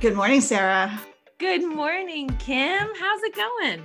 Good morning, Sarah. Good morning, Kim. How's it going?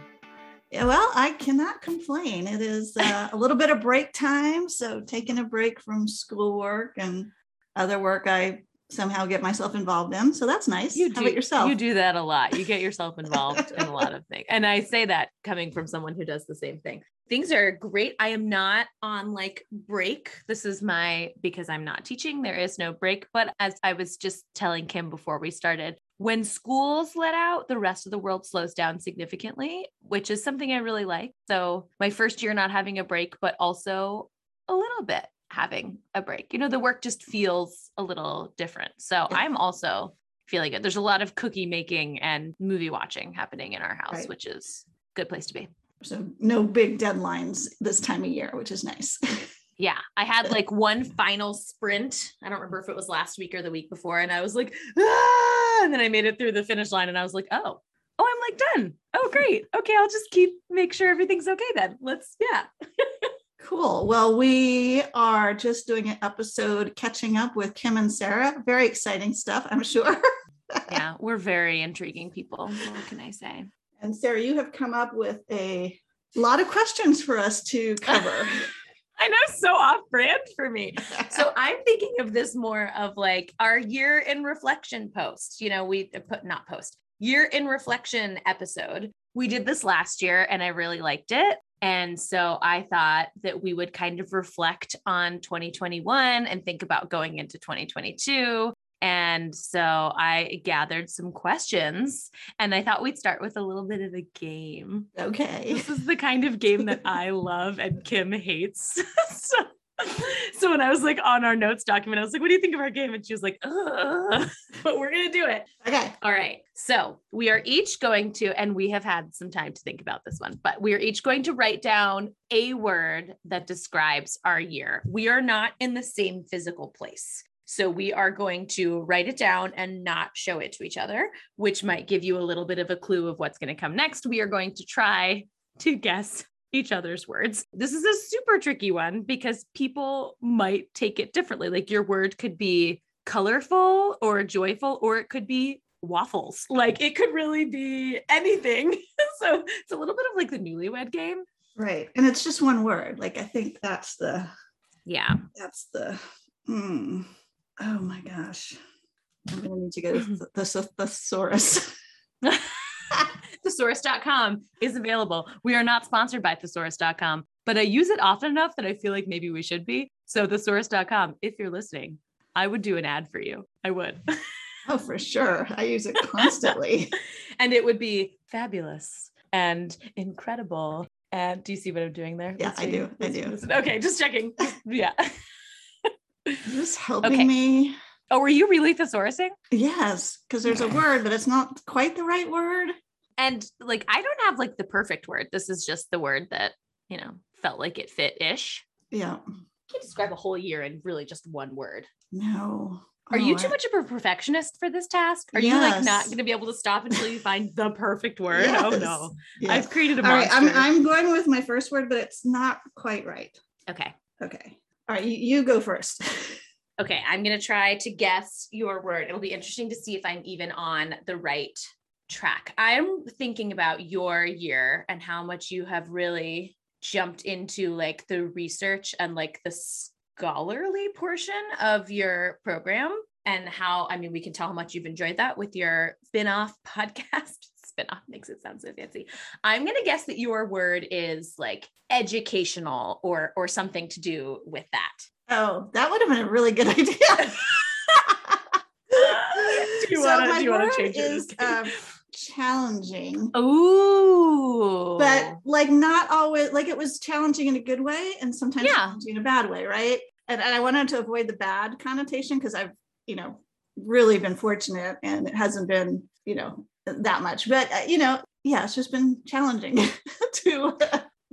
Yeah, well, I cannot complain. It is uh, a little bit of break time. So, taking a break from schoolwork and other work I somehow get myself involved in. So, that's nice. You How do, about yourself? You do that a lot. You get yourself involved in a lot of things. And I say that coming from someone who does the same thing. Things are great. I am not on like break. This is my because I'm not teaching. There is no break. But as I was just telling Kim before we started, when schools let out, the rest of the world slows down significantly, which is something I really like. So, my first year not having a break, but also a little bit having a break. You know, the work just feels a little different. So, I'm also feeling good. There's a lot of cookie making and movie watching happening in our house, Right. which is a good place to be. So, no big deadlines this time of year, which is nice. Yeah, I had like one final sprint. I don't remember if it was last week or the week before, and I was like, ah! and then I made it through the finish line, and I was like, oh, oh, I'm like done. Oh, great. Okay, I'll just keep make sure everything's okay then. Let's, yeah. cool. Well, we are just doing an episode catching up with Kim and Sarah. Very exciting stuff, I'm sure. Yeah, we're very intriguing people. What can I say? And Sarah, you have come up with a lot of questions for us to cover. I know, so off brand for me. So I'm thinking of this more of like our year in reflection post. You know, we uh, put not post year in reflection episode. We did this last year and I really liked it. And so I thought that we would kind of reflect on 2021 and think about going into 2022. And so I gathered some questions and I thought we'd start with a little bit of a game. okay. This is the kind of game that I love and Kim hates. so, so when I was like on our notes document, I was like, what do you think of our game? And she was like, Ugh. but we're going to do it. Okay. All right. So we are each going to, and we have had some time to think about this one, but we are each going to write down a word that describes our year. We are not in the same physical place. So we are going to write it down and not show it to each other, which might give you a little bit of a clue of what's going to come next. We are going to try to guess each other's words. This is a super tricky one because people might take it differently. Like your word could be colorful or joyful, or it could be waffles. Like it could really be anything. so it's a little bit of like the newlywed game. Right. And it's just one word. Like I think that's the Yeah. that's the hmm. Oh my gosh. I'm gonna need to go to mm-hmm. the, the thesaurus. Thesaurus.com is available. We are not sponsored by thesaurus.com, but I use it often enough that I feel like maybe we should be. So thesaurus.com, if you're listening, I would do an ad for you. I would. Oh, for sure. I use it constantly. and it would be fabulous and incredible. And do you see what I'm doing there? Yeah, I do. I do. Okay, just checking. yeah. Just helping Okay. me. Oh, were you really thesaurusing? Yes, because there's a word, but it's not quite the right word. And like, I don't have like the perfect word. This is just the word that, you know, felt like it fit ish. Yeah. Can describe a whole year in really just one word. No. Are Oh, you too I- much of a perfectionist for this task? Are you like not going to be able to stop until you find the perfect word? Oh no. Yes. I've created a All right. monster. I'm I'm going with my first word, but it's not quite right. okay. Okay. All right. You, you go first. Okay, I'm going to try to guess your word. It'll be interesting to see if I'm even on the right track. I'm thinking about your year and how much you have really jumped into like the research and like the scholarly portion of your program and how I mean we can tell how much you've enjoyed that with your spin-off podcast. Spin-off makes it sound so fancy. I'm going to guess that your word is like educational or or something to do with that. Oh, that would have been a really good idea. do you so wanna, my do you wanna word change it? is um, challenging, Ooh. but like not always. Like it was challenging in a good way, and sometimes Yeah. challenging in a bad way, right? And, and I wanted to avoid the bad connotation because I've, you know, really been fortunate, and it hasn't been, you know, that much. But uh, you know, yeah, it's just been challenging to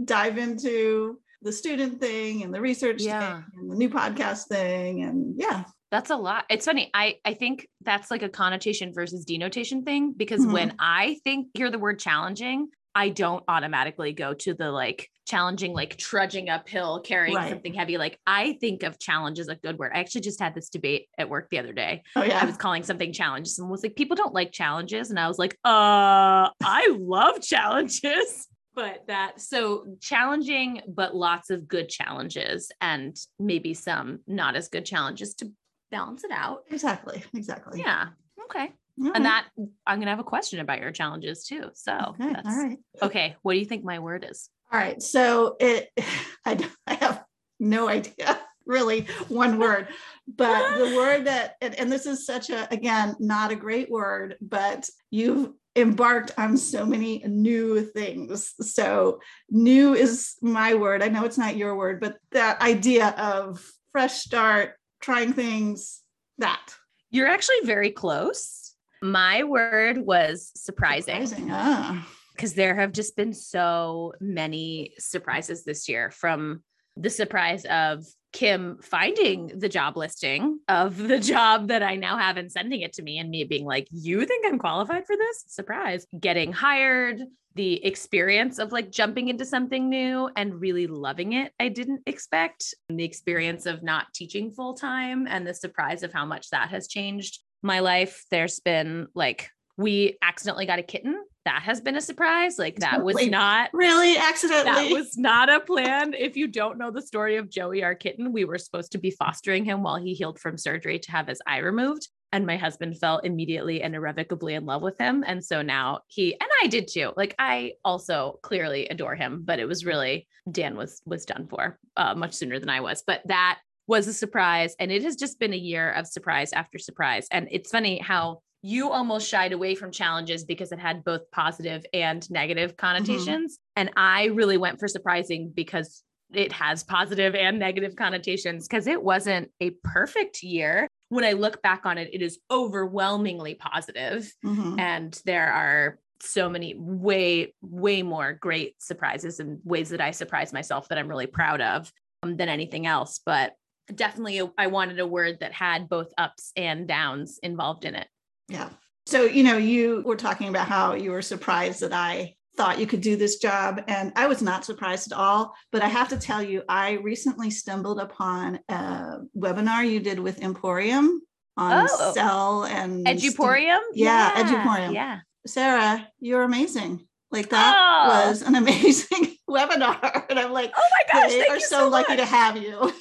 dive into the student thing and the research Yeah. thing and the new podcast thing, and yeah, That's a lot. It's funny. I I think that's like a connotation versus denotation thing because when I think hear the word challenging, I don't automatically go to the like challenging, like trudging uphill, carrying Right. something heavy. Like I think of challenge as a good word. I actually just had this debate at work the other day. Oh yeah. I was calling something challenge. Someone was like, people don't like challenges. And I was like, uh, I love challenges. But that so challenging, but lots of good challenges and maybe some not as good challenges to balance it out. Exactly. Exactly. Yeah. Okay. All And mm. that I'm gonna have a question about your challenges too. So Okay. that's All right. okay. What do you think my word is? All right. So it, I, I have no idea really one word, but the word that, and, and this is such a, again, not a great word, but you've embarked on so many new things. So new is my word. I know it's not your word, but that idea of fresh start, trying things, that. You're actually very close. My word was surprising. Surprising. Ah. because there have just been so many surprises this year from the surprise of Kim finding the job listing of the job that I now have and sending it to me, and me being like, You think I'm qualified for this? Surprise. Getting hired, the experience of like jumping into something new and really loving it, I didn't expect. And the experience of not teaching full time and the surprise of how much that has changed my life. There's been like, we accidentally got a kitten. That has been a surprise. Like, that was Totally. not Really? Accidentally. That was not a plan. If you don't know the story of Joey, our kitten, we were supposed to be fostering him while he healed from surgery to have his eye removed. And my husband fell immediately and irrevocably in love with him. And so now he and I did too. Like I also clearly adore him, but it was really Dan was was done for uh, much sooner than I was. But that was a surprise, and it has just been a year of surprise after surprise. And it's funny how you almost shied away from challenges because it had both positive and negative connotations. And I really went for surprising because it has positive and negative connotations because it wasn't a perfect year. When I look back on it, it is overwhelmingly positive, Mhm. And there are so many way, way more great surprises and ways that I surprise myself that I'm really proud of um, than anything else. But definitely, I wanted a word that had both ups and downs involved in it. Yeah. So, you know, you were talking about how you were surprised that I thought you could do this job. And I was not surprised at all. But I have to tell you, I recently stumbled upon a webinar you did with Emporium on Oh. Cell and Eduporium? Yeah, Eduporium. Yeah. Sarah, you're amazing. Like that Oh. was an amazing webinar. And I'm like, Oh my gosh. they are so, so lucky to have you.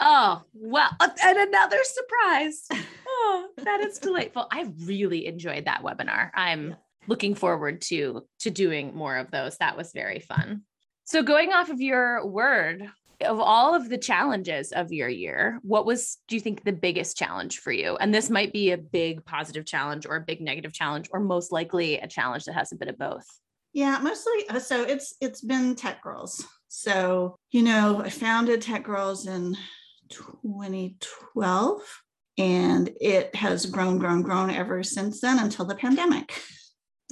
Oh, well, and another surprise. Oh, that is delightful. I really enjoyed that webinar. I'm looking forward to to doing more of those. That was very fun. So going off of your word, of all of the challenges of your year, what was do you think the biggest challenge for you? And this might be a big positive challenge or a big negative challenge or most likely a challenge that has a bit of both. Yeah, mostly. uh, So it's it's been Tech Girls. So you know, I founded Tech Girls in 2012, and it has grown, grown, grown ever since then until the pandemic,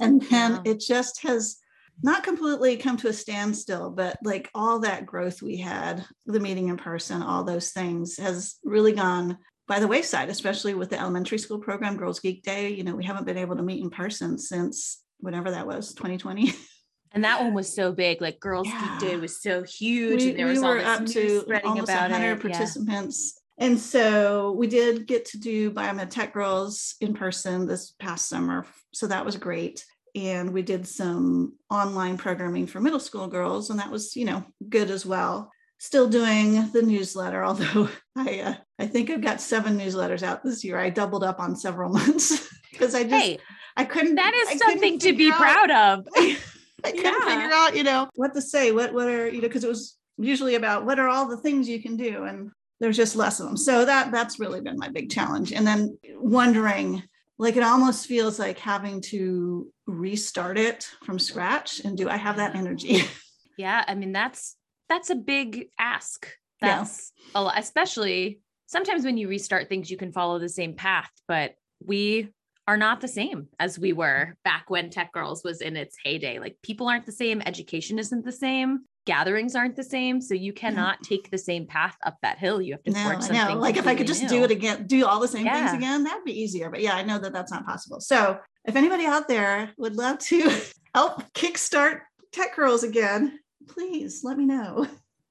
and oh, then Wow. it just has not completely come to a standstill, but like all that growth we had, the meeting in person, all those things has really gone by the wayside, especially with the elementary school program, Girls Geek Day. You know, we haven't been able to meet in person since whatever that was, 2020. And that one was so big. Like Girls Yeah. Geek Day was so huge. we, and there we was all were up to spreading almost about 100 it. Yeah. participants. And so we did get to do Biomed Tech Girls in person this past summer. So that was great. And we did some online programming for middle school girls, and that was, you know, good as well. Still doing the newsletter, although I uh, I think I've got seven newsletters out this year. I doubled up on several months because I just Hey, I couldn't. That is I something to be out- proud of. I couldn't Yeah. figure out, you know, what to say. What what are you know, because it was usually about what are all the things you can do, and there's just less of them. So that that's really been my big challenge. And then wondering, like, it almost feels like having to restart it from scratch. And do I have that energy? Yeah, I mean that's that's a big ask. Yeah. That's a lot, especially sometimes when you restart things, you can follow the same path, but we are not the same as we were back when Tech Girls was in its heyday. Like people aren't the same, education isn't the same. gatherings aren't the same. So you cannot take the same path up that hill. You have to no, forge something. know. Like if I could just do it again, do all the same things again, that'd be easier. But yeah, I know that that's not possible. So if anybody out there would love to help kickstart Tech Girls again, please let me know.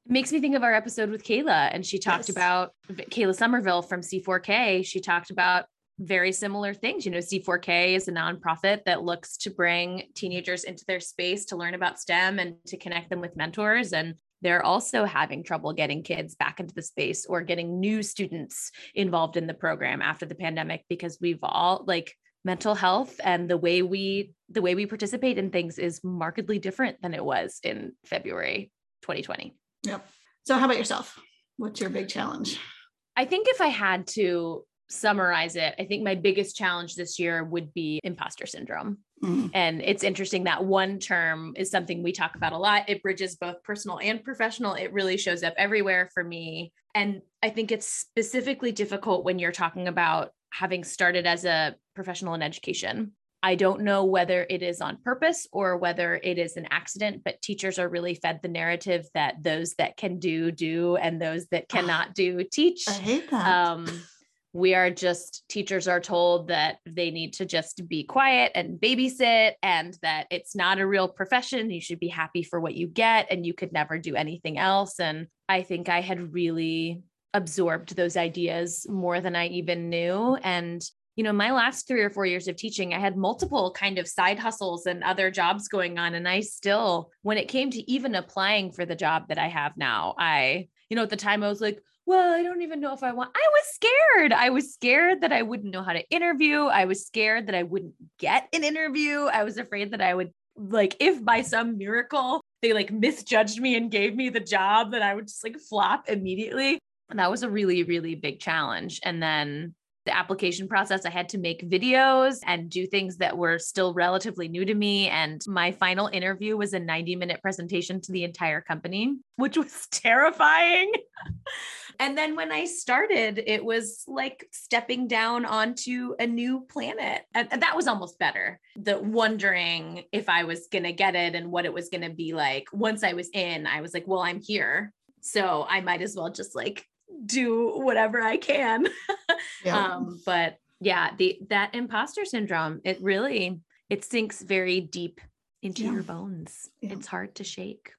makes me think of our episode with Kayla, and she talked Yes. about Kayla Somerville from C4K. She talked about very similar things. You know, C4K is a nonprofit that looks to bring teenagers into their space to learn about STEM and to connect them with mentors. And they're also having trouble getting kids back into the space or getting new students involved in the program after the pandemic because we've all like mental health and the way we the way we participate in things is markedly different than it was in February 2020. Yep. So how about yourself? What's your big challenge? I think if I had to summarize it, I think my biggest challenge this year would be imposter syndrome. Mm, And it's interesting that one term is something we talk about a lot. It bridges both personal and professional. It really shows up everywhere for me. And I think it's specifically difficult when you're talking about having started as a professional in education. I don't know whether it is on purpose or whether it is an accident, but teachers are really fed the narrative that those that can do, do, and those that cannot do, teach I hate that. um we are just teachers are told that they need to just be quiet and babysit and that it's not a real profession. You should be happy for what you get and you could never do anything else. And i think i had really absorbed those ideas more than i even knew. And you know my last 3 or 4 years of teaching i had multiple kind of side hustles and other jobs going on. And i still when it came to even applying for the job that i have now i you know at the time i was like well, I don't even know if I want. I was scared. I was scared that I wouldn't know how to interview. I was scared that I wouldn't get an interview. I was afraid that I would like if by some miracle they like misjudged me and gave me the job that I would just like flop immediately. And that was a really really big challenge. And then the application process, I had to make videos and do things that were still relatively new to me. And my final interview was a 90 minute presentation to the entire company, which was terrifying. And then when I started, it was like stepping down onto a new planet. And, that was almost better. The wondering if I was going to get it and what it was going to be like. Once I was in, I was like, well, I'm here. So I might as well just like do whatever I can. yeah. um, but yeah, the that imposter syndrome, it really it sinks very deep into Yeah. your bones. Yeah. It's hard to shake.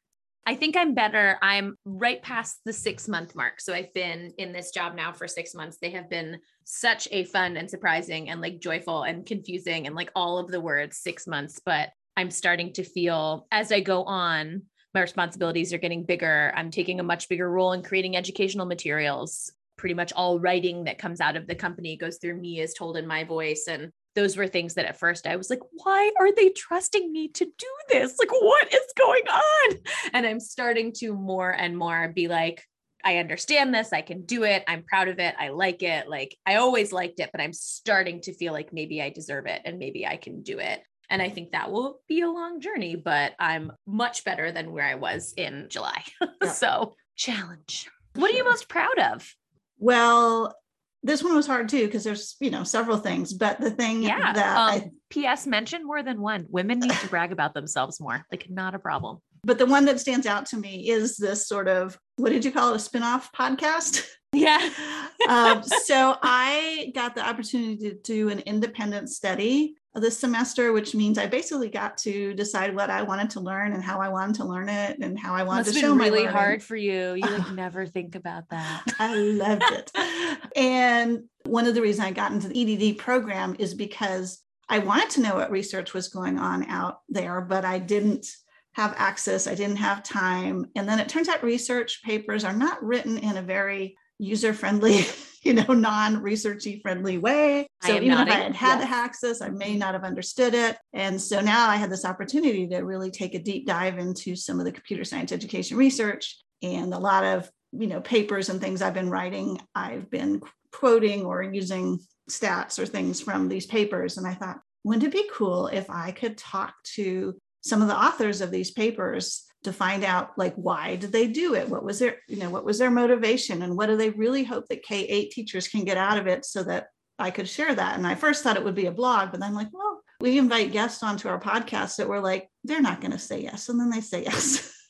I think I'm better. I'm right past the six month mark. So I've been in this job now for six months. They have been such a fun and surprising and like joyful and confusing and like all of the words six months. But I'm starting to feel as I go on, my responsibilities are getting bigger. I'm taking a much bigger role in creating educational materials. Pretty much all writing that comes out of the company goes through me, is told in my voice. And those were things that at first I was like, why are they trusting me to do this? Like, what is going on? And I'm starting to more and more be like, I understand this. I can do it. I'm proud of it. I like it. Like, I always liked it, but I'm starting to feel like maybe I deserve it and maybe I can do it. And I think that will be a long journey, but I'm much better than where I was in July. Yeah. so, challenge. What are you most proud of? Well, this one was hard too because there's you know several things, but the thing Yeah. that um, I P.S. mentioned more than one. Women need to brag about themselves more. Like, not a problem. but the one that stands out to me is this sort of what did you call it a spin-off podcast Yeah. um, so i got the opportunity to do an independent study this semester which means i basically got to decide what i wanted to learn and how i wanted to learn it and how i wanted to show been my really learning. hard for you. You like never think about that. I loved it. And one of the reasons I got into the EDD program is because I wanted to know what research was going on out there, but I didn't have access. I didn't have time. And then it turns out research papers are not written in a very user friendly, you know, non researchy friendly way. So even if I had had the Yes. access, I may not have understood it. And so now I had this opportunity to really take a deep dive into some of the computer science education research and a lot of you know papers and things i've been writing i've been quoting or using stats or things from these papers and i thought wouldn't it be cool if i could talk to some of the authors of these papers to find out like why did they do it what was their you know what was their motivation and what do they really hope that k8 teachers can get out of it so that i could share that and i first thought it would be a blog but then i'm like well we invite guests onto our podcast that we're like they're not going to say yes and then they say yes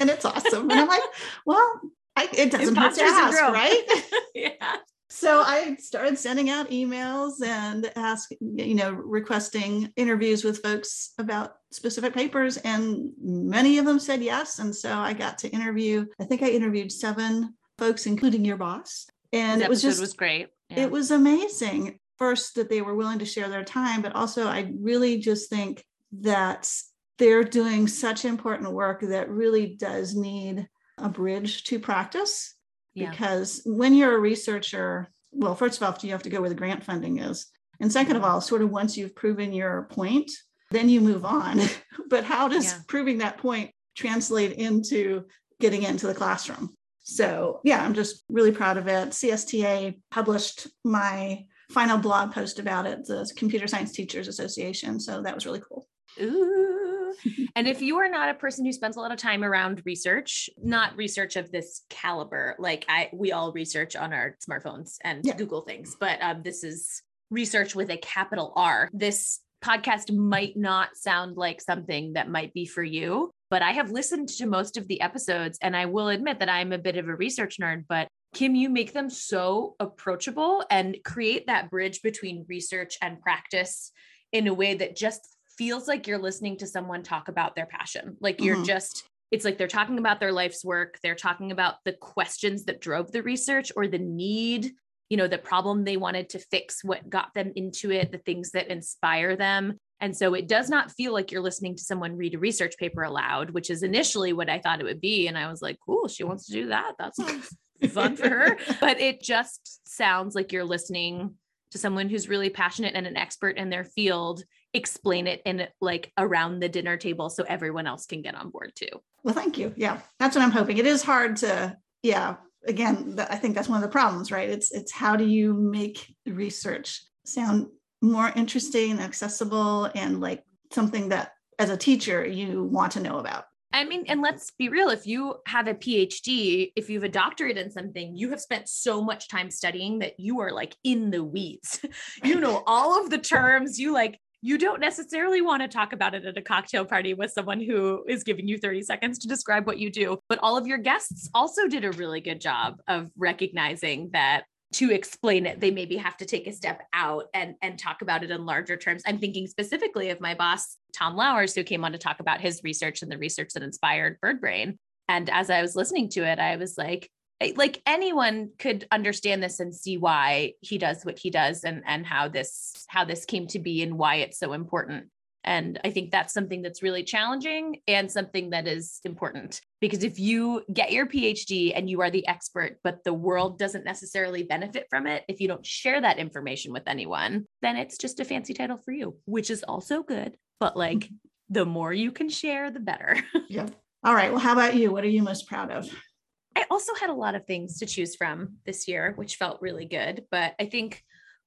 and it's awesome. And I'm like, well, I, it doesn't hurt to ask, right? yeah. So I started sending out emails and ask, you know, requesting interviews with folks about specific papers, and many of them said yes. And so I got to interview. I think I interviewed seven folks, including your boss, and it was just was great. Yeah. It was amazing. First, that they were willing to share their time, but also I really just think that they're doing such important work that really does need a bridge to practice yeah. because when you're a researcher, well, first of all, do you have to go where the grant funding is. And second of mm-hmm. all, sort of once you've proven your point, then you move on. but how does yeah. proving that point translate into getting into the classroom? So, yeah, I'm just really proud of it. CSTA published my final blog post about it, the Computer Science Teachers Association. So that was really cool. Ooh. and if you are not a person who spends a lot of time around research, not research of this caliber, like I we all research on our smartphones and yeah. Google things, but um, this is research with a capital R. This podcast might not sound like something that might be for you, but I have listened to most of the episodes and I will admit that I'm a bit of a research nerd, but Kim, you make them so approachable and create that bridge between research and practice in a way that just feels like you're listening to someone talk about their passion. Like you're mm-hmm. just, it's like they're talking about their life's work. They're talking about the questions that drove the research or the need, you know, the problem they wanted to fix, what got them into it, the things that inspire them. And so it does not feel like you're listening to someone read a research paper aloud, which is initially what I thought it would be. And I was like, cool, she wants to do that. That sounds fun for her. But it just sounds like you're listening to someone who's really passionate and an expert in their field explain it in like around the dinner table so everyone else can get on board too. Well, thank you. Yeah, that's what I'm hoping. It is hard to, yeah. Again, I think that's one of the problems, right? It's it's how do you make research sound more interesting, accessible, and like something that as a teacher you want to know about. I mean, and let's be real, if you have a PhD, if you have a doctorate in something, you have spent so much time studying that you are like in the weeds. you know all of the terms, you like you don't necessarily want to talk about it at a cocktail party with someone who is giving you 30 seconds to describe what you do. But all of your guests also did a really good job of recognizing that to explain it they maybe have to take a step out and and talk about it in larger terms i'm thinking specifically of my boss Tom Lauwers who came on to talk about his research and the research that inspired BirdBrain and as i was listening to it i was like like anyone could understand this and see why he does what he does and and how this how this came to be and why it's so important. And i think that's something that's really challenging and something that is important. Because if you get your phd and you are the expert but the world doesn't necessarily benefit from it if you don't share that information with anyone then it's just a fancy title for you which is also good. But like mm-hmm. the more you can share the better. Yeah all right. Well how about you? What are you most proud of I also had a lot of things to choose from this year, which felt really good. But I think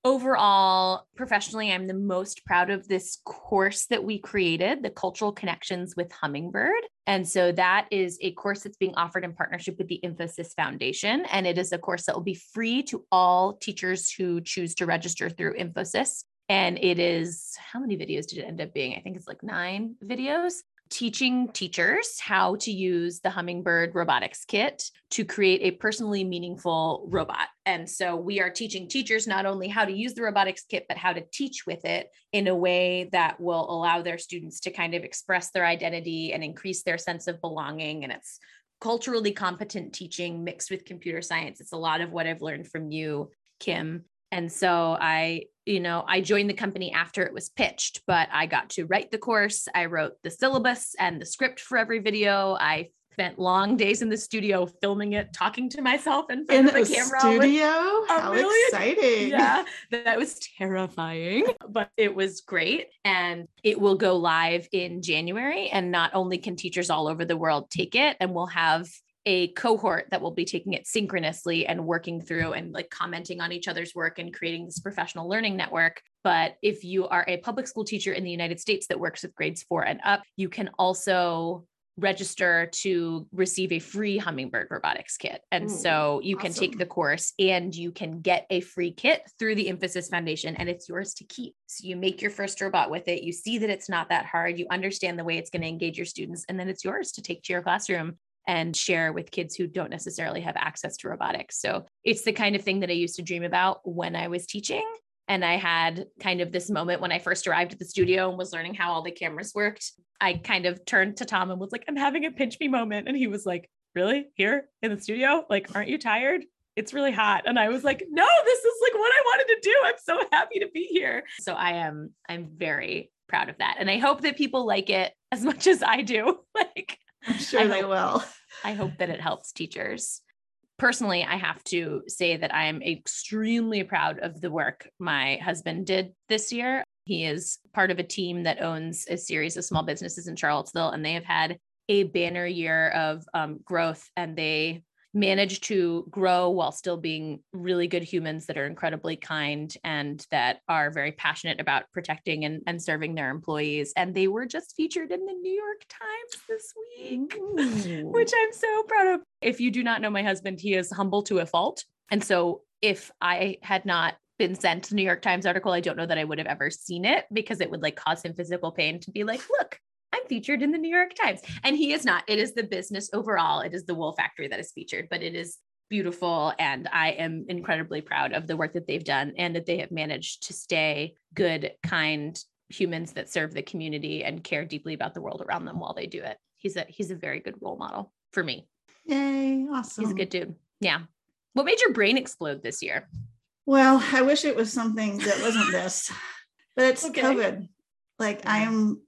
overall, professionally, I'm the most proud of this course that we created, the Cultural Connections with Hummingbird. And so that is a course that's being offered in partnership with the Infosys Foundation. And it is a course that will be free to all teachers who choose to register through Infosys. And it is how many videos did it end up being? I think it's like nine videos teaching teachers how to use the Hummingbird robotics kit to create a personally meaningful robot. And so we are teaching teachers not only how to use the robotics kit, but how to teach with it in a way that will allow their students to kind of express their identity and increase their sense of belonging. And it's culturally competent teaching mixed with computer science. It's a lot of what I've learned from you, Kim. And so I you know, I joined the company after it was pitched, but I got to write the course. I wrote the syllabus and the script for every video. I spent long days in the studio filming it, talking to myself in front in of the camera. Studio? How really, exciting. Yeah, that was terrifying, but it was great. And it will go live in January. And not only can teachers all over the world take it, and we'll have a cohort that will be taking it synchronously and working through and like commenting on each other's work and creating this professional learning network. But if you are a public school teacher in the United States that works with grades four and up, you can also register to receive a free hummingbird robotics kit. And Ooh, so you can take the course and you can get a free kit through the Infosys Foundation and it's yours to keep. So you make your first robot with it. You see that it's not that hard. You understand the way it's going to engage your students and then it's yours to take to your classroom and share with kids who don't necessarily have access to robotics. So it's the kind of thing that I used to dream about when I was teaching. And I had kind of this moment when I first arrived at the studio and was learning how all the cameras worked. I kind of turned to Tom and was like, I'm having a pinch me moment. And he was like, Really? Here in the studio? Like, aren't you tired? It's really hot. And I was like, No, this is like what I wanted to do. I'm so happy to be here. So I am, I'm very proud of that. And I hope that people like it as much as I do. Like, I'm sure I they hope- will. I hope that it helps teachers. Personally, I have to say that I am extremely proud of the work my husband did this year. He is part of a team that owns a series of small businesses in Charlottesville, and they have had a banner year of um, growth and they managed to grow while still being really good humans that are incredibly kind and that are very passionate about protecting and, and serving their employees. And they were just featured in the New York Times this week which I'm so proud of. If you do not know my husband, he is humble to a fault. And so if I had not been sent the New York Times article, I don't know that I would have ever seen it because it would like cause him physical pain to be like, look, I'm featured in the New York Times. And he is not. It is the business overall. It is the wool factory that is featured, but it is beautiful. And I am incredibly proud of the work that they've done and that they have managed to stay good, kind humans that serve the community and care deeply about the world around them while they do it. He's a he's a very good role model for me. Yay, awesome. He's a good dude. Yeah. What made your brain explode this year? Well, I wish it was something that wasn't this, but it's Okay. COVID. Like Yeah. I'm,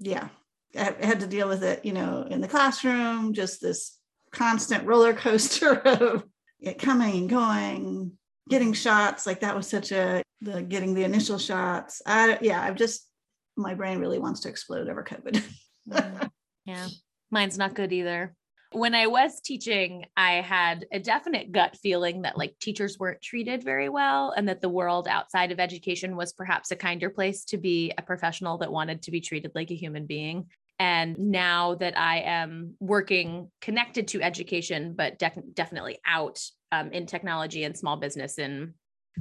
yeah, I had to deal with it, you know, in the classroom, just this constant roller coaster of it coming and going, getting shots. Like that was such a, the getting the initial shots. I, yeah, I've just, my brain really wants to explode over COVID. Mm, yeah. Mine's not good either. When I was teaching, I had a definite gut feeling that like teachers weren't treated very well and that the world outside of education was perhaps a kinder place to be a professional that wanted to be treated like a human being. And now that I am working connected to education, but def- definitely out um, in technology and small business in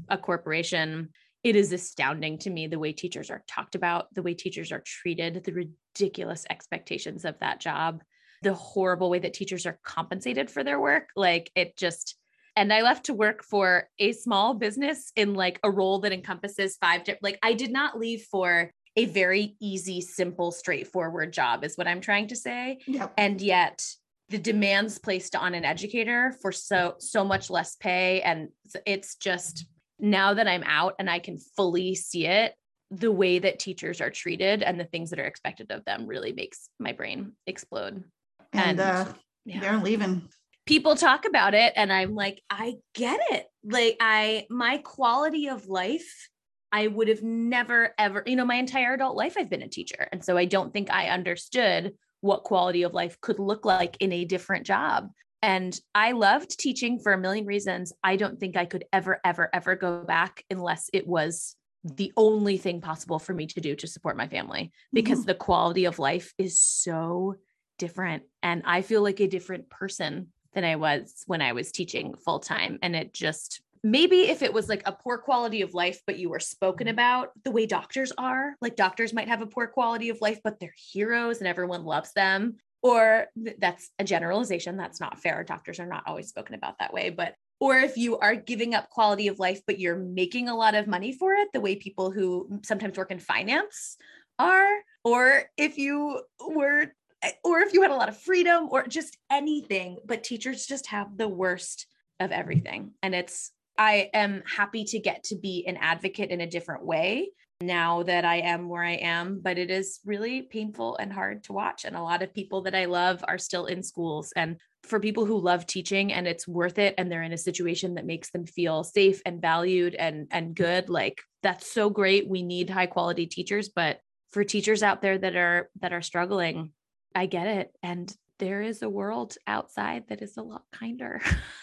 a corporation, it is astounding to me the way teachers are talked about, the way teachers are treated, the ridiculous expectations of that job, the horrible way that teachers are compensated for their work. Like it just, and I left to work for a small business in like a role that encompasses five, di- like I did not leave for a very easy, simple, straightforward job, is what I'm trying to say Yep. and yet the demands placed on an educator for so so much less pay and it's just now that i'm out and i can fully see it the way that teachers are treated and the things that are expected of them really makes my brain explode And, and- uh, yeah. they're leaving. people talk about it and i'm like i get it. Like i my quality of life i would have never ever you know my entire adult life i've been a teacher. And so i don't think i understood what quality of life could look like in a different job. And i loved teaching for a million reasons. I don't think i could ever ever ever go back unless it was the only thing possible for me to do to support my family. Because the quality of life is so different and i feel like a different person than i was when i was teaching full time and it just maybe if it was like a poor quality of life but you were spoken mm-hmm. about the way doctors are like doctors might have a poor quality of life but they're heroes and everyone loves them or that's a generalization that's not fair doctors are not always spoken about that way but or if you are giving up quality of life but you're making a lot of money for it the way people who sometimes work in finance are or if you were Eh, or if you had a lot of freedom or just anything but teachers just have the worst of everything. And it's i am happy to get to be an advocate in a different way now that i am where i am but it is really painful and hard to watch. And a lot of people that i love are still in schools. And for people who love teaching and it's worth it and they're in a situation that makes them feel safe and valued and and good like that's so great. We need high quality teachers but for teachers out there that are that are struggling i get it and there is a world outside that is a lot kinder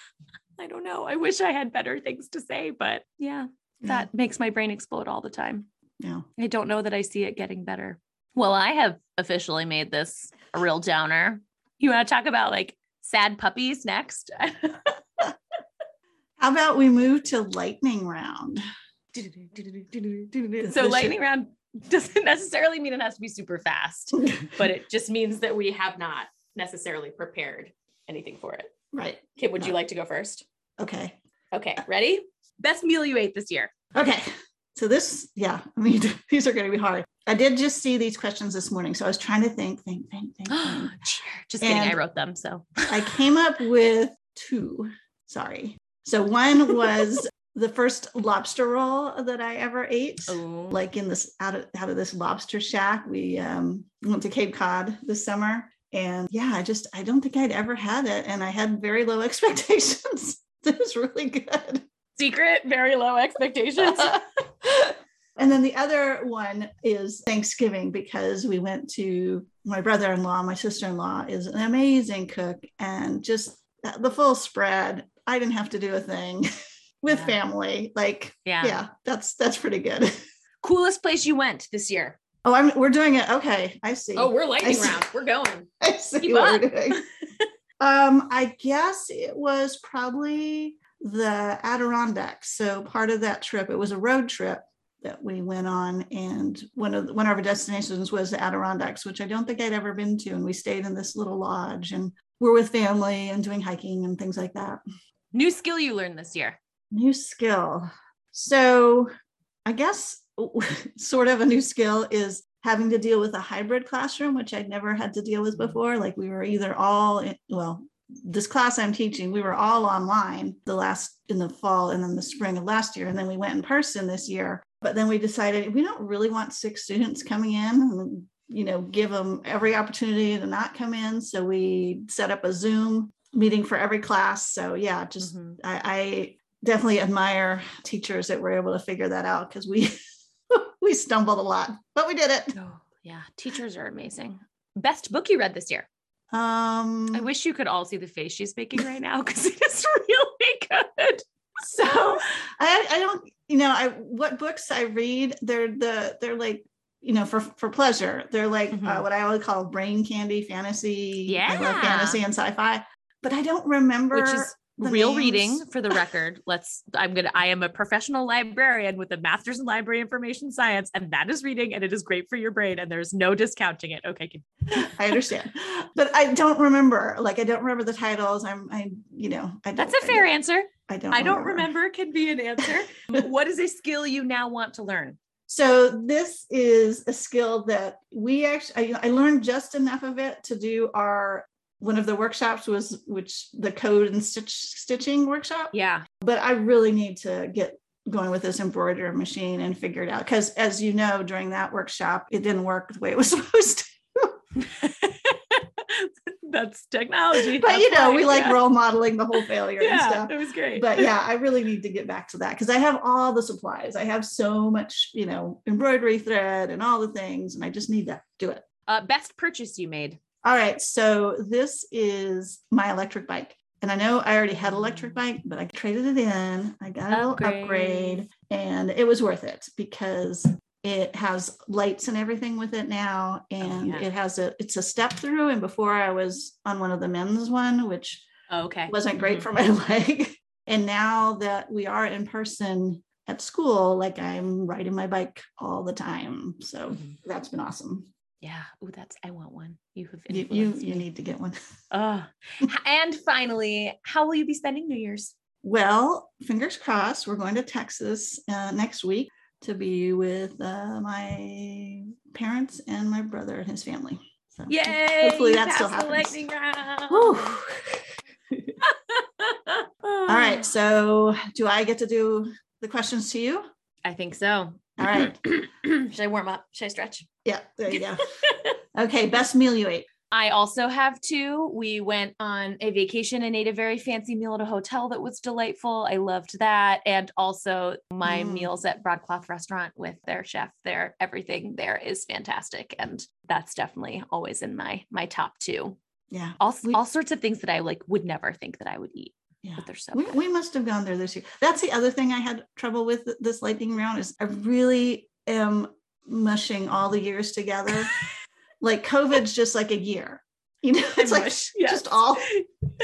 i don't know i wish i had better things to say but yeah that makes my brain explode all the time Yeah. i don't know that i see it getting better well i have officially made this a real downer. You want to talk about like sad puppies next? How about we move to lightning round? so lightning round doesn't necessarily mean it has to be super fast, but it just means that we have not necessarily prepared anything for it. Right. Kim, would you like to go first? Okay. Okay, uh, ready? Best meal you ate this year. Okay. So this, yeah, I mean, these are going to be hard. I did just see these questions this morning. So I was trying to think, think, think, think. think. just kidding. And- I wrote them. So I came up with two. Sorry. So one was the first lobster roll that I ever ate. oh, Like in this out of out of this lobster shack. We um, went to Cape Cod this summer. And yeah, I just I don't think I'd ever had it. And I had very low expectations. it was really good. secret, very low expectations. and then the other one is Thanksgiving because we went to my brother in law, my sister in law is an amazing cook, and just the full spread. I didn't have to do a thing with Yeah. family. Like, yeah. yeah, that's that's pretty good. Coolest place you went this year? Oh, I'm we're doing it. Okay, I see. Oh, we're lightning round. We're going. I see keep what up. we're doing. um, I guess it was probably the Adirondacks. So part of that trip, it was a road trip that we went on, and one of one of our destinations was the Adirondacks, which I don't think I'd ever been to. And we stayed in this little lodge, and we're with family and doing hiking and things like that. New skill you learned this year. New skill. So I guess sort of a new skill is having to deal with a hybrid classroom, which I'd never had to deal with before. Like we were either all, in, well, this class I'm teaching, we were all online the last in the fall and then the spring of last year. And then we went in person this year. But then we decided we don't really want six students coming in and, you know, give them every opportunity to not come in. So we set up a Zoom meeting for every class. So yeah, just Mhm. I, I definitely admire teachers that were able to figure that out because we we stumbled a lot, but we did it. Oh, yeah. Teachers are amazing. Best book you read this year. Um, I wish you could all see the face she's making right now because it is really good. so I, I don't you know I what books I read they're the they're like you know for for pleasure they're like uh, Mhm. what I would call brain candy fantasy Yeah, I love fantasy and sci-fi but I don't remember Which is the real names. reading for the record. Let's I'm gonna I am a professional librarian with a master's in library information science, and that is reading and it is great for your brain, and there's no discounting it. Okay. I understand but I don't remember like I don't remember the titles I'm I you know I don't, That's a fair answer. I don't I don't remember can be an answer. what is a skill you now want to learn? So this is a skill that we actually I, I learned just enough of it to do our one of the workshops was which the code and stitch stitching workshop. Yeah. But I really need to get going with this embroidery machine and figure it out because as you know during that workshop it didn't work the way it was supposed to. That's technology. But That's you know we like yeah. role modeling the whole failure and Yeah, stuff. it was great. But yeah, I really need to get back to that because I have all the supplies. I have so much, you know, embroidery thread and all the things, and I just need to do it. uh, best purchase you made. All right, so this is my electric bike. And I know I already had an electric bike, but I traded it in. I got a little Upgrade. upgrade and it was worth it because it has lights and everything with it now. And yeah. it has a it's a step through. And before I was on one of the men's one, which Oh, okay. wasn't great Mhm. for my leg. And now that we are in person at school, like I'm riding my bike all the time. So Mhm. that's been awesome. Yeah. Oh, that's I want one. You have You you, you need to get one. Oh. and finally, how will you be spending New Year's? Well, fingers crossed, we're going to Texas uh, next week to be with uh, my parents and my brother and his family. So Yay! hopefully that still passed the happens. lightning round. All right. So, do I get to do the questions to you? I think so. All right. Should I warm up? Should I stretch? Yeah. There you go. Okay. Best meal you ate. I also have two. We went on a vacation and ate a very fancy meal at a hotel that was delightful. I loved that. And also my Mm. meals at Broadcloth Restaurant with their chef there. Everything there is fantastic. And that's definitely always in my my top two. Yeah. All, We- all sorts of things that I like would never think that I would eat, Yeah. but they're so We, we must have gone there this year. That's the other thing I had trouble with this lightning round is I really am mushing all the years together. like COVID's just like a year. You know, it's I like wish, yes. just all.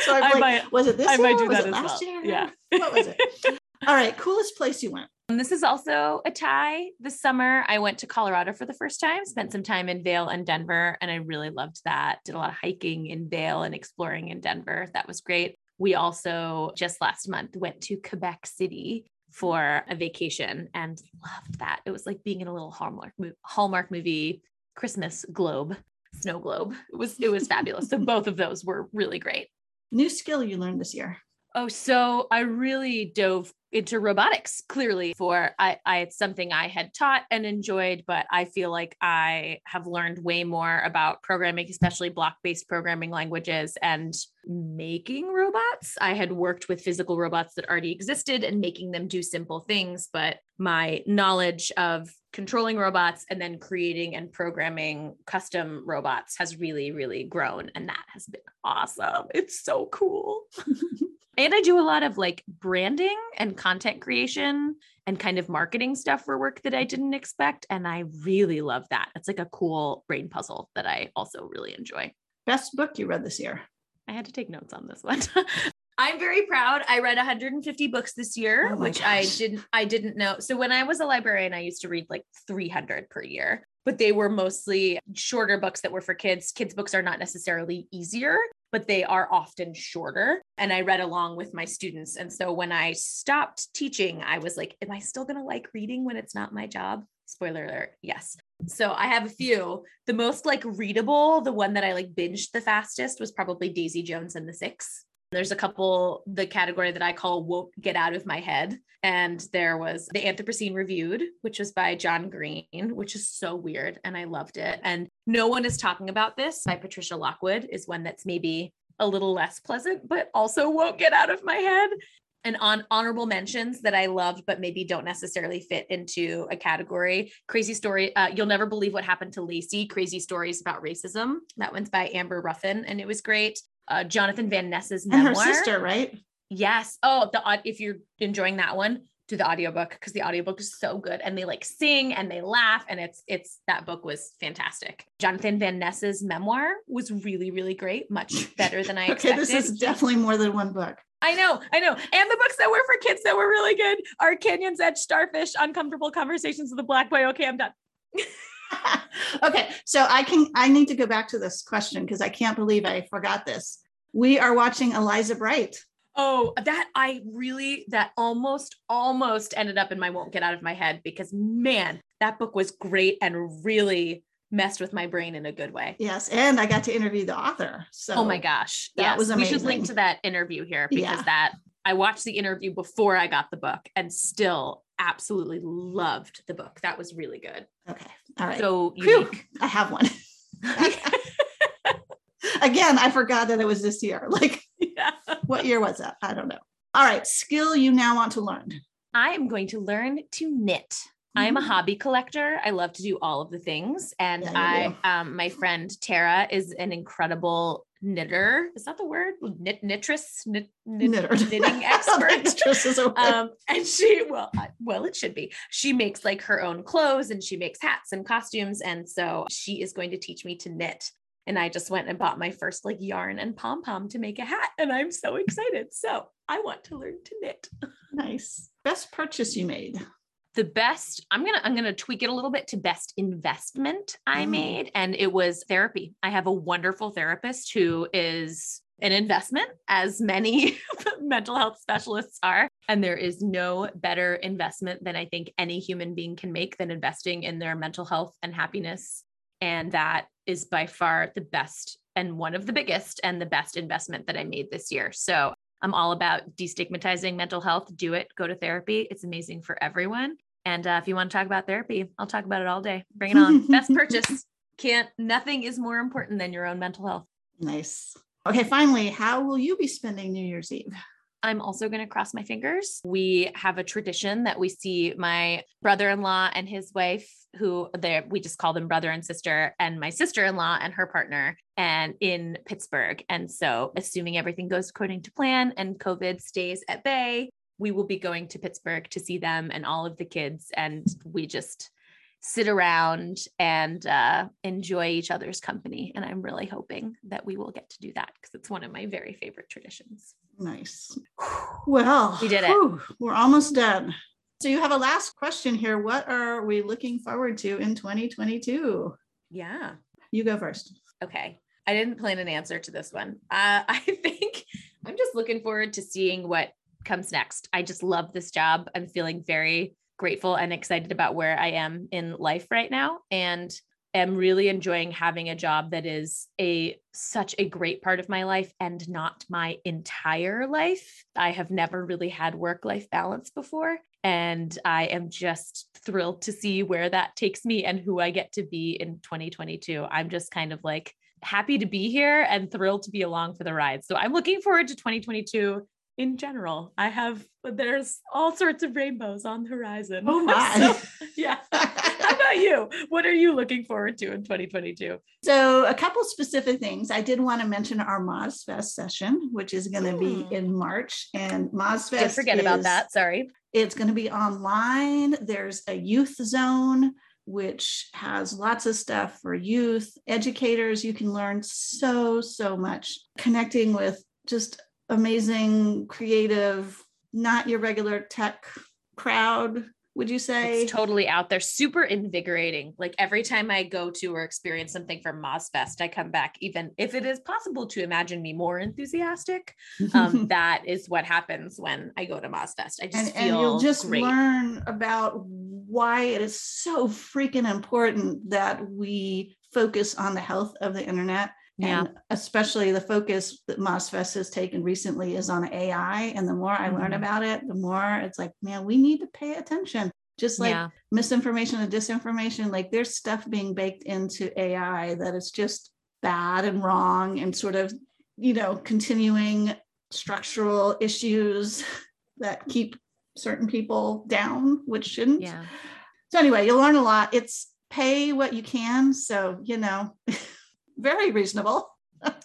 So I'm I like, might- was it this I year? might do was that it as last well. year? Yeah. What was it? all right, coolest place you went. And this is also a tie. This summer, I went to Colorado for the first time, spent some time in Vail and Denver, and I really loved that. Did a lot of hiking in Vail and exploring in Denver. That was great. We also just last month went to Quebec City for a vacation and loved that. It was like being in a little Hallmark movie, Hallmark movie Christmas globe, snow globe. It was it was fabulous. So both of those were really great. New skill you learned this year. Oh, so I really dove into robotics clearly for I, I it's something I had taught and enjoyed, but I feel like I have learned way more about programming, especially block-based programming languages and making robots. I had worked with physical robots that already existed and making them do simple things, but my knowledge of controlling robots and then creating and programming custom robots has really, really grown. And that has been awesome. It's so cool. And I do a lot of like branding and content creation and kind of marketing stuff for work that I didn't expect. And I really love that. It's like a cool brain puzzle that I also really enjoy. Best book you read this year. I had to take notes on this one. I'm very proud. I read 150 books this year, Oh which I didn't I didn't know. So when I was a librarian, I used to read like 300 per year, but they were mostly shorter books that were for kids. Kids books are not necessarily easier, but they are often shorter. And I read along with my students. And so when I stopped teaching, I was like, am I still going to like reading when it's not my job? Spoiler alert, yes. So I have a few. The most like readable, the one that I like binged the fastest was probably Daisy Jones and the Six. There's a couple, the category that I call won't get out of my head. And there was the Anthropocene Reviewed, which was by John Green, which is so weird. And I loved it. And No One is Talking About This by Patricia Lockwood is one that's maybe a little less pleasant, but also won't get out of my head. And on honorable mentions that I loved, but maybe don't necessarily fit into a category. Crazy story. Uh, You'll never believe what happened to Lacey. Crazy stories about racism. That one's by Amber Ruffin, and it was great. Uh, Jonathan Van Ness's memoir. And her sister, right? Yes. Oh, the if you're enjoying that one, do the audiobook because the audiobook is so good and they like sing and they laugh and it's it's that book was fantastic. Jonathan Van Ness's memoir was really really great, much better than I Okay, expected. this is definitely more than one book. I know, I know. And the books that were for kids that were really good are Canyon's Edge, Starfish, Uncomfortable Conversations with a Black Boy. Okay, I'm done. okay, so I can I need to go back to this question because I can't believe I forgot this. We are watching Eliza Bright. Oh, that I really that almost almost ended up in my won't get out of my head because man, that book was great and really messed with my brain in a good way. Yes, and I got to interview the author. So oh my gosh. that yes. was We should link to that interview here because Yeah. that I watched the interview before I got the book and still absolutely loved the book. That was really good. Okay, all right. So unique. I have one. Again, I forgot that it was this year. Like, yeah. what year was that? I don't know. All right, skill you now want to learn. I am going to learn to knit. I'm a Mhm. hobby collector. I love to do all of the things. And Yeah, I um my friend Tara is an incredible knitter. Is that the word? Knit knitress, knit, knit- Knitter. knitting I don't think expert. Mistress is a word. um and she well I- well it should be she makes like her own clothes and she makes hats and costumes and so she is going to teach me to knit and i just went and bought my first like yarn and pom pom to make a hat and i'm so excited so i want to learn to knit nice. Best purchase you made. The best i'm gonna i'm gonna tweak it a little bit to best investment i Mm. made and it was therapy i have a wonderful therapist who is an investment as many mental health specialists are and there is no better investment than i think any human being can make than investing in their mental health and happiness and that is by far the best and one of the biggest and the best investment that i made this year so I'm all about destigmatizing mental health. Do it. Go to therapy. It's amazing for everyone. And uh, if you want to talk about therapy, I'll talk about it all day. Bring it on. Best purchase. Can't. Nothing is more important than your own mental health. Nice. Okay, finally, how will you be spending New Year's Eve? I'm also going to cross my fingers. We have a tradition that we see my brother-in-law and his wife, who they we just call them brother and sister, and my sister-in-law and her partner, and in Pittsburgh. And so, assuming everything goes according to plan and COVID stays at bay, we will be going to Pittsburgh to see them and all of the kids. And we just sit around and uh, enjoy each other's company. And I'm really hoping that we will get to do that because it's one of my very favorite traditions. Nice. Well, we did it. Whew, we're almost done. So you have a last question here. What are we looking forward to in 2022? Yeah. You go first. Okay. I didn't plan an answer to this one. Uh, I think I'm just looking forward to seeing what comes next. I just love this job. I'm feeling very grateful and excited about where I am in life right now and am really enjoying having a job that is a such a great part of my life and not my entire life. I have never really had work life balance before and I am just thrilled to see where that takes me and who I get to be in 2022. I'm just kind of like happy to be here and thrilled to be along for the ride. So I'm looking forward to 2022 in general. I have there's all sorts of rainbows on the horizon. Oh my. So, yeah. About you? What are you looking forward to in 2022? So, a couple specific things. I did want to mention our MozFest session, which is going to be hmm. in March. And MozFest. Did forget is, about that. Sorry. It's going to be online. There's a youth zone which has lots of stuff for youth educators. You can learn so, so much connecting with just amazing, creative, not your regular tech crowd would you say? It's totally out there, super invigorating. Like every time I go to or experience something from MozFest, I come back, even if it is possible to imagine me more enthusiastic. Um, that is what happens when I go to MozFest. I just and, feel and you'll just great. learn about why it is so freaking important that we focus on the health of the internet yeah. And especially the focus that MozFest has taken recently is on AI. And the more I mm-hmm. learn about it, the more it's like, man, we need to pay attention. Just like yeah. misinformation and disinformation, like there's stuff being baked into AI that is just bad and wrong and sort of, you know, continuing structural issues that keep certain people down, which shouldn't. Yeah. So anyway, you'll learn a lot. It's pay what you can. So, you know, very reasonable.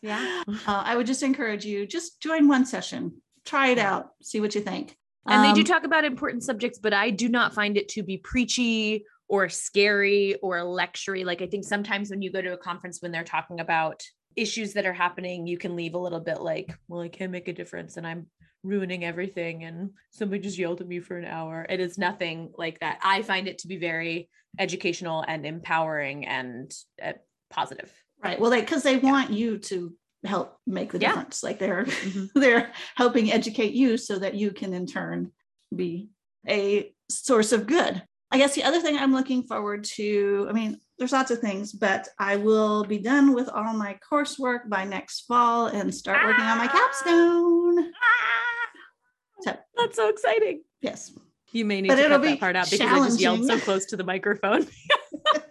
Yeah. Uh, I would just encourage you just join one session, try it out, see what you think. And um, they do um, talk about important subjects, but I do not find it to be preachy or scary or lectury. Like I think sometimes when you go to a conference when they're talking about issues that are happening, you can leave a little bit like, well, I can't make a difference and I'm ruining everything and somebody just yelled at me for an hour. It is nothing like that. I find it to be very educational and empowering and uh, positive. Right. Well, they because they yeah. want you to help make the difference. Yeah. Like they're mm-hmm. they're helping educate you so that you can in turn be a source of good. I guess the other thing I'm looking forward to, I mean, there's lots of things, but I will be done with all my coursework by next fall and start ah! working on my capstone. Ah! So, That's so exciting. Yes. You may need but to cut that part out because I just yelled so close to the microphone.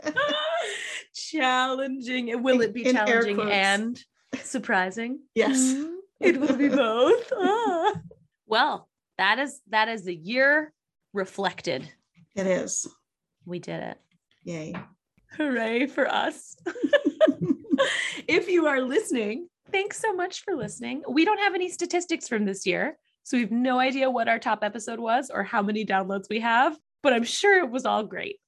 challenging. Will it be In challenging and surprising? Yes. Mm-hmm. It will be both. Ah. Well, that is that is the year reflected. It is. We did it. Yay. Hooray for us. if you are listening, thanks so much for listening. We don't have any statistics from this year. So we have no idea what our top episode was or how many downloads we have, but I'm sure it was all great.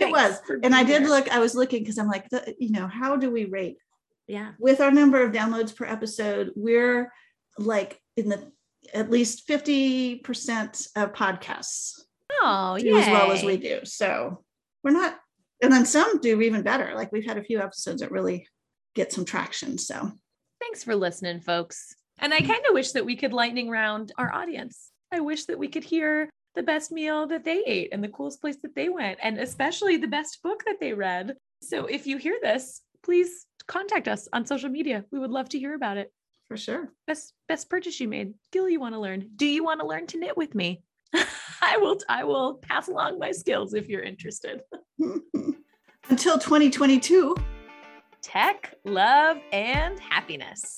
It was. And I did look, I was looking because I'm like, the, you know, how do we rate? Yeah. With our number of downloads per episode, we're like in the at least 50% of podcasts. Oh, do as well as we do. So we're not, and then some do even better. Like we've had a few episodes that really get some traction. So thanks for listening, folks. And I kind of wish that we could lightning round our audience. I wish that we could hear the best meal that they ate and the coolest place that they went, and especially the best book that they read. So if you hear this, please contact us on social media. We would love to hear about it. For sure. Best best purchase you made. Skill you want to learn. Do you want to learn to knit with me? I will I will pass along my skills if you're interested. Until 2022. Tech, love, and happiness.